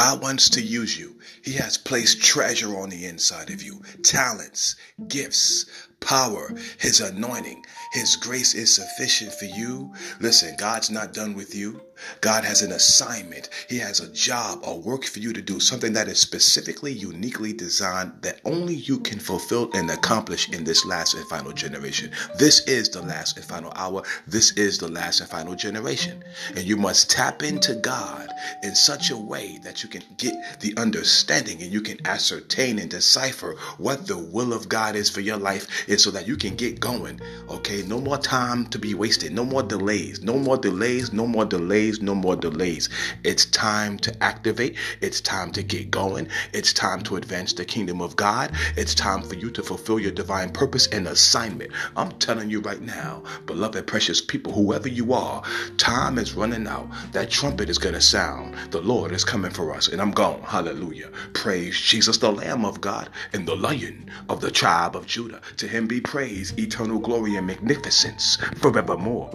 God wants to use you. He has placed treasure on the inside of you, talents, gifts, power, His anointing. His grace is sufficient for you. Listen, God's not done with you. God has an assignment. He has a job, a work for you to do, something that is specifically, uniquely designed that only you can fulfill and accomplish in this last and final generation. This is the last and final hour. This is the last and final generation. And you must tap into God in such a way that you can get the understanding and you can ascertain and decipher what the will of God is for your life is so that you can get going. Okay no more time to be wasted. No more delays. No more delays. No more delays. No more delays. It's time to activate. It's time to get going. It's time to advance the kingdom of God. It's time for you to fulfill your divine purpose and assignment. I'm telling you right now, beloved, precious people, whoever you are, time is running out. That trumpet is going to sound. The Lord is coming for us. And I'm gone. Hallelujah. Praise Jesus, the Lamb of God and the Lion of the tribe of Judah. To him be praise, eternal glory, and magnificence forevermore.